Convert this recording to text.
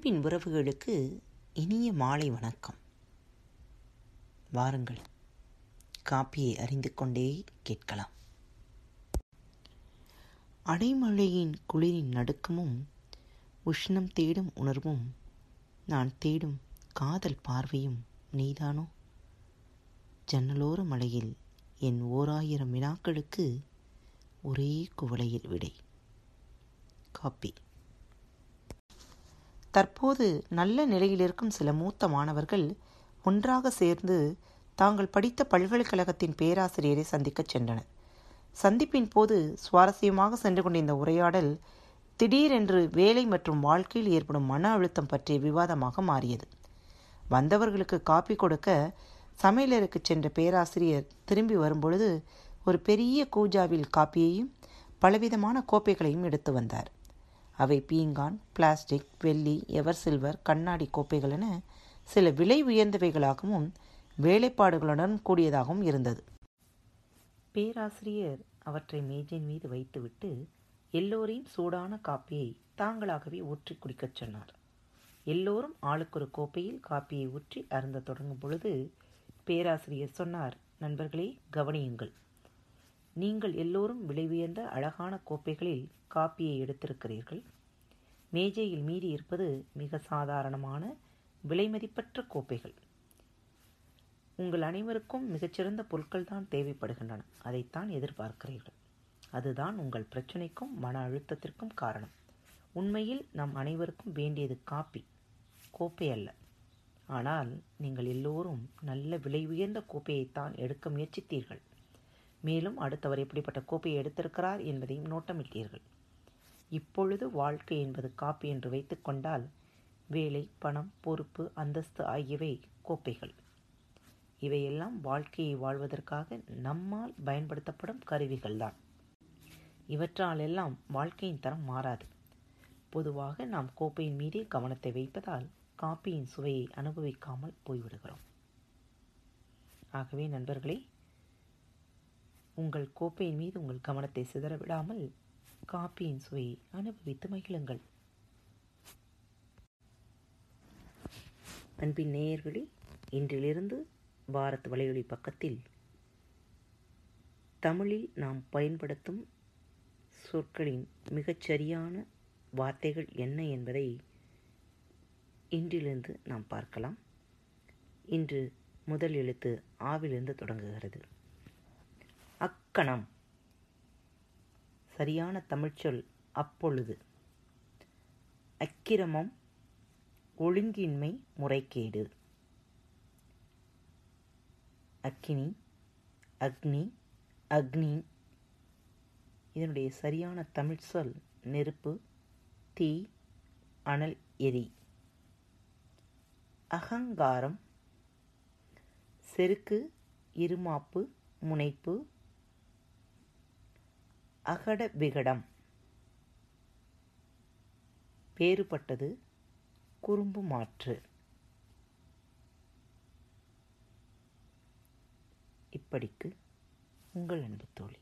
அன்பின் உறவுகளுக்கு இனிய மாலை வணக்கம். வாருங்கள் காப்பியை அறிந்து கொண்டே கேட்கலாம். அடைமழையின் குளிரின் நடுக்கமும் உஷ்ணம் தேடும் உணர்வும் நான் தேடும் காதல் பார்வையும் நீதானோ? ஜன்னலோர மலையில் என் ஓராயிரம் வினாக்களுக்கு ஒரே குவளையில் விடை. காப்பி. தற்போது நல்ல நிலையில் இருக்கும் சில மூத்த மாணவர்கள் ஒன்றாக சேர்ந்து தாங்கள் படித்த பல்கலைக்கழகத்தின் பேராசிரியரை சந்திக்கச் சென்றனர். சந்திப்பின் போது சுவாரஸ்யமாக சென்று கொண்டிருந்த உரையாடல் திடீரென்று வேலை மற்றும் வாழ்க்கையில் ஏற்படும் மன அழுத்தம் பற்றிய விவாதமாக மாறியது. வந்தவர்களுக்கு காப்பி கொடுக்க சமையலருக்கு சென்ற பேராசிரியர் திரும்பி வரும்பொழுது ஒரு பெரிய கூஜாவில் காப்பியையும் பலவிதமான கோப்பைகளையும் எடுத்து வந்தார். அவை பீங்கான் பிளாஸ்டிக் வெள்ளி எவர் சில்வர் கண்ணாடி கோப்பைகள் என சில விலை உயர்ந்தவைகளாகவும் வேலைப்பாடுகளுடன் கூடியதாகவும் இருந்தது. பேராசிரியர் அவற்றை மேஜின் மீது வைத்துவிட்டு எல்லோரையும் சூடான காப்பியை தாங்களாகவே ஊற்றி குடிக்கச் சொன்னார். எல்லோரும் ஆளுக்கொரு கோப்பையில் காப்பியை ஊற்றி அருந்த தொடங்கும் பொழுது பேராசிரியர் சொன்னார் நண்பர்களே கவனியுங்கள். நீங்கள் எல்லோரும் விலை உயர்ந்த அழகான கோப்பைகளில் காப்பியை எடுத்திருக்கிறீர்கள். மேஜையில் மீறி இருப்பது மிக சாதாரணமான விலைமதிப்பற்ற கோப்பைகள். உங்கள் அனைவருக்கும் மிகச்சிறந்த பொருட்கள் தான் தேவைப்படுகின்றன. அதைத்தான் எதிர்பார்க்கிறீர்கள். அதுதான் உங்கள் பிரச்சனைக்கும் மன அழுத்தத்திற்கும் காரணம். உண்மையில் நம் அனைவருக்கும் வேண்டியது காப்பி. கோப்பை அல்ல. ஆனால் நீங்கள் எல்லோரும் நல்ல விலை உயர்ந்த கோப்பையைத்தான் எடுக்க முயற்சித்தீர்கள். மேலும் அடுத்தவர் எப்படிப்பட்ட கோப்பையை எடுத்திருக்கிறார் என்பதையும் நோட்டமிட்டீர்கள். இப்பொழுது வாழ்க்கை என்பது காப்பி என்று வைத்துக்கொண்டால் வேலை பணம் பொறுப்பு அந்தஸ்து ஆகியவை கோப்பைகள். இவையெல்லாம் வாழ்க்கையை வாழ்வதற்காக நம்மால் பயன்படுத்தப்படும் கருவிகள்தான். இவற்றால் எல்லாம் வாழ்க்கையின் தரம் மாறாது. பொதுவாக நாம் கோப்பையின் மீதே கவனத்தை வைப்பதால் காப்பியின் சுவையை அனுபவிக்காமல் போய்விடுகிறோம். ஆகவே நண்பர்களே உங்கள் கோப்பையின் மீது உங்கள் கவனத்தை சிதற விடாமல் காப்பியின் சுவையை அனுபவித்து மகிழுங்கள். அன்பின் நேயர்களே இன்றிலிருந்து பாரத் வலையொலி பக்கத்தில் தமிழில் நாம் பயன்படுத்தும் சொற்களின் மிகச்சரியான வார்த்தைகள் என்ன என்பதை இன்றிலிருந்து நாம் பார்க்கலாம். இன்று முதல் எழுத்து ஆவிலிருந்து தொடங்குகிறது. அக்கணம். சரியான தமிழ்ச்சொல் அப்பொழுது. அக்கிரமம் ஒழுங்கின்மை முறைகேடு. அக்கினி அக்னி அக்னி. இதனுடைய சரியான தமிழ் சொல் நெருப்பு தீ அனல் எரி. அகங்காரம் செருக்கு இருமாப்பு முனைப்பு அகட விகடம் வேறுபட்டது குறும்பு மாற்று. இப்படிக்கு உங்கள் அன்பு தோழி.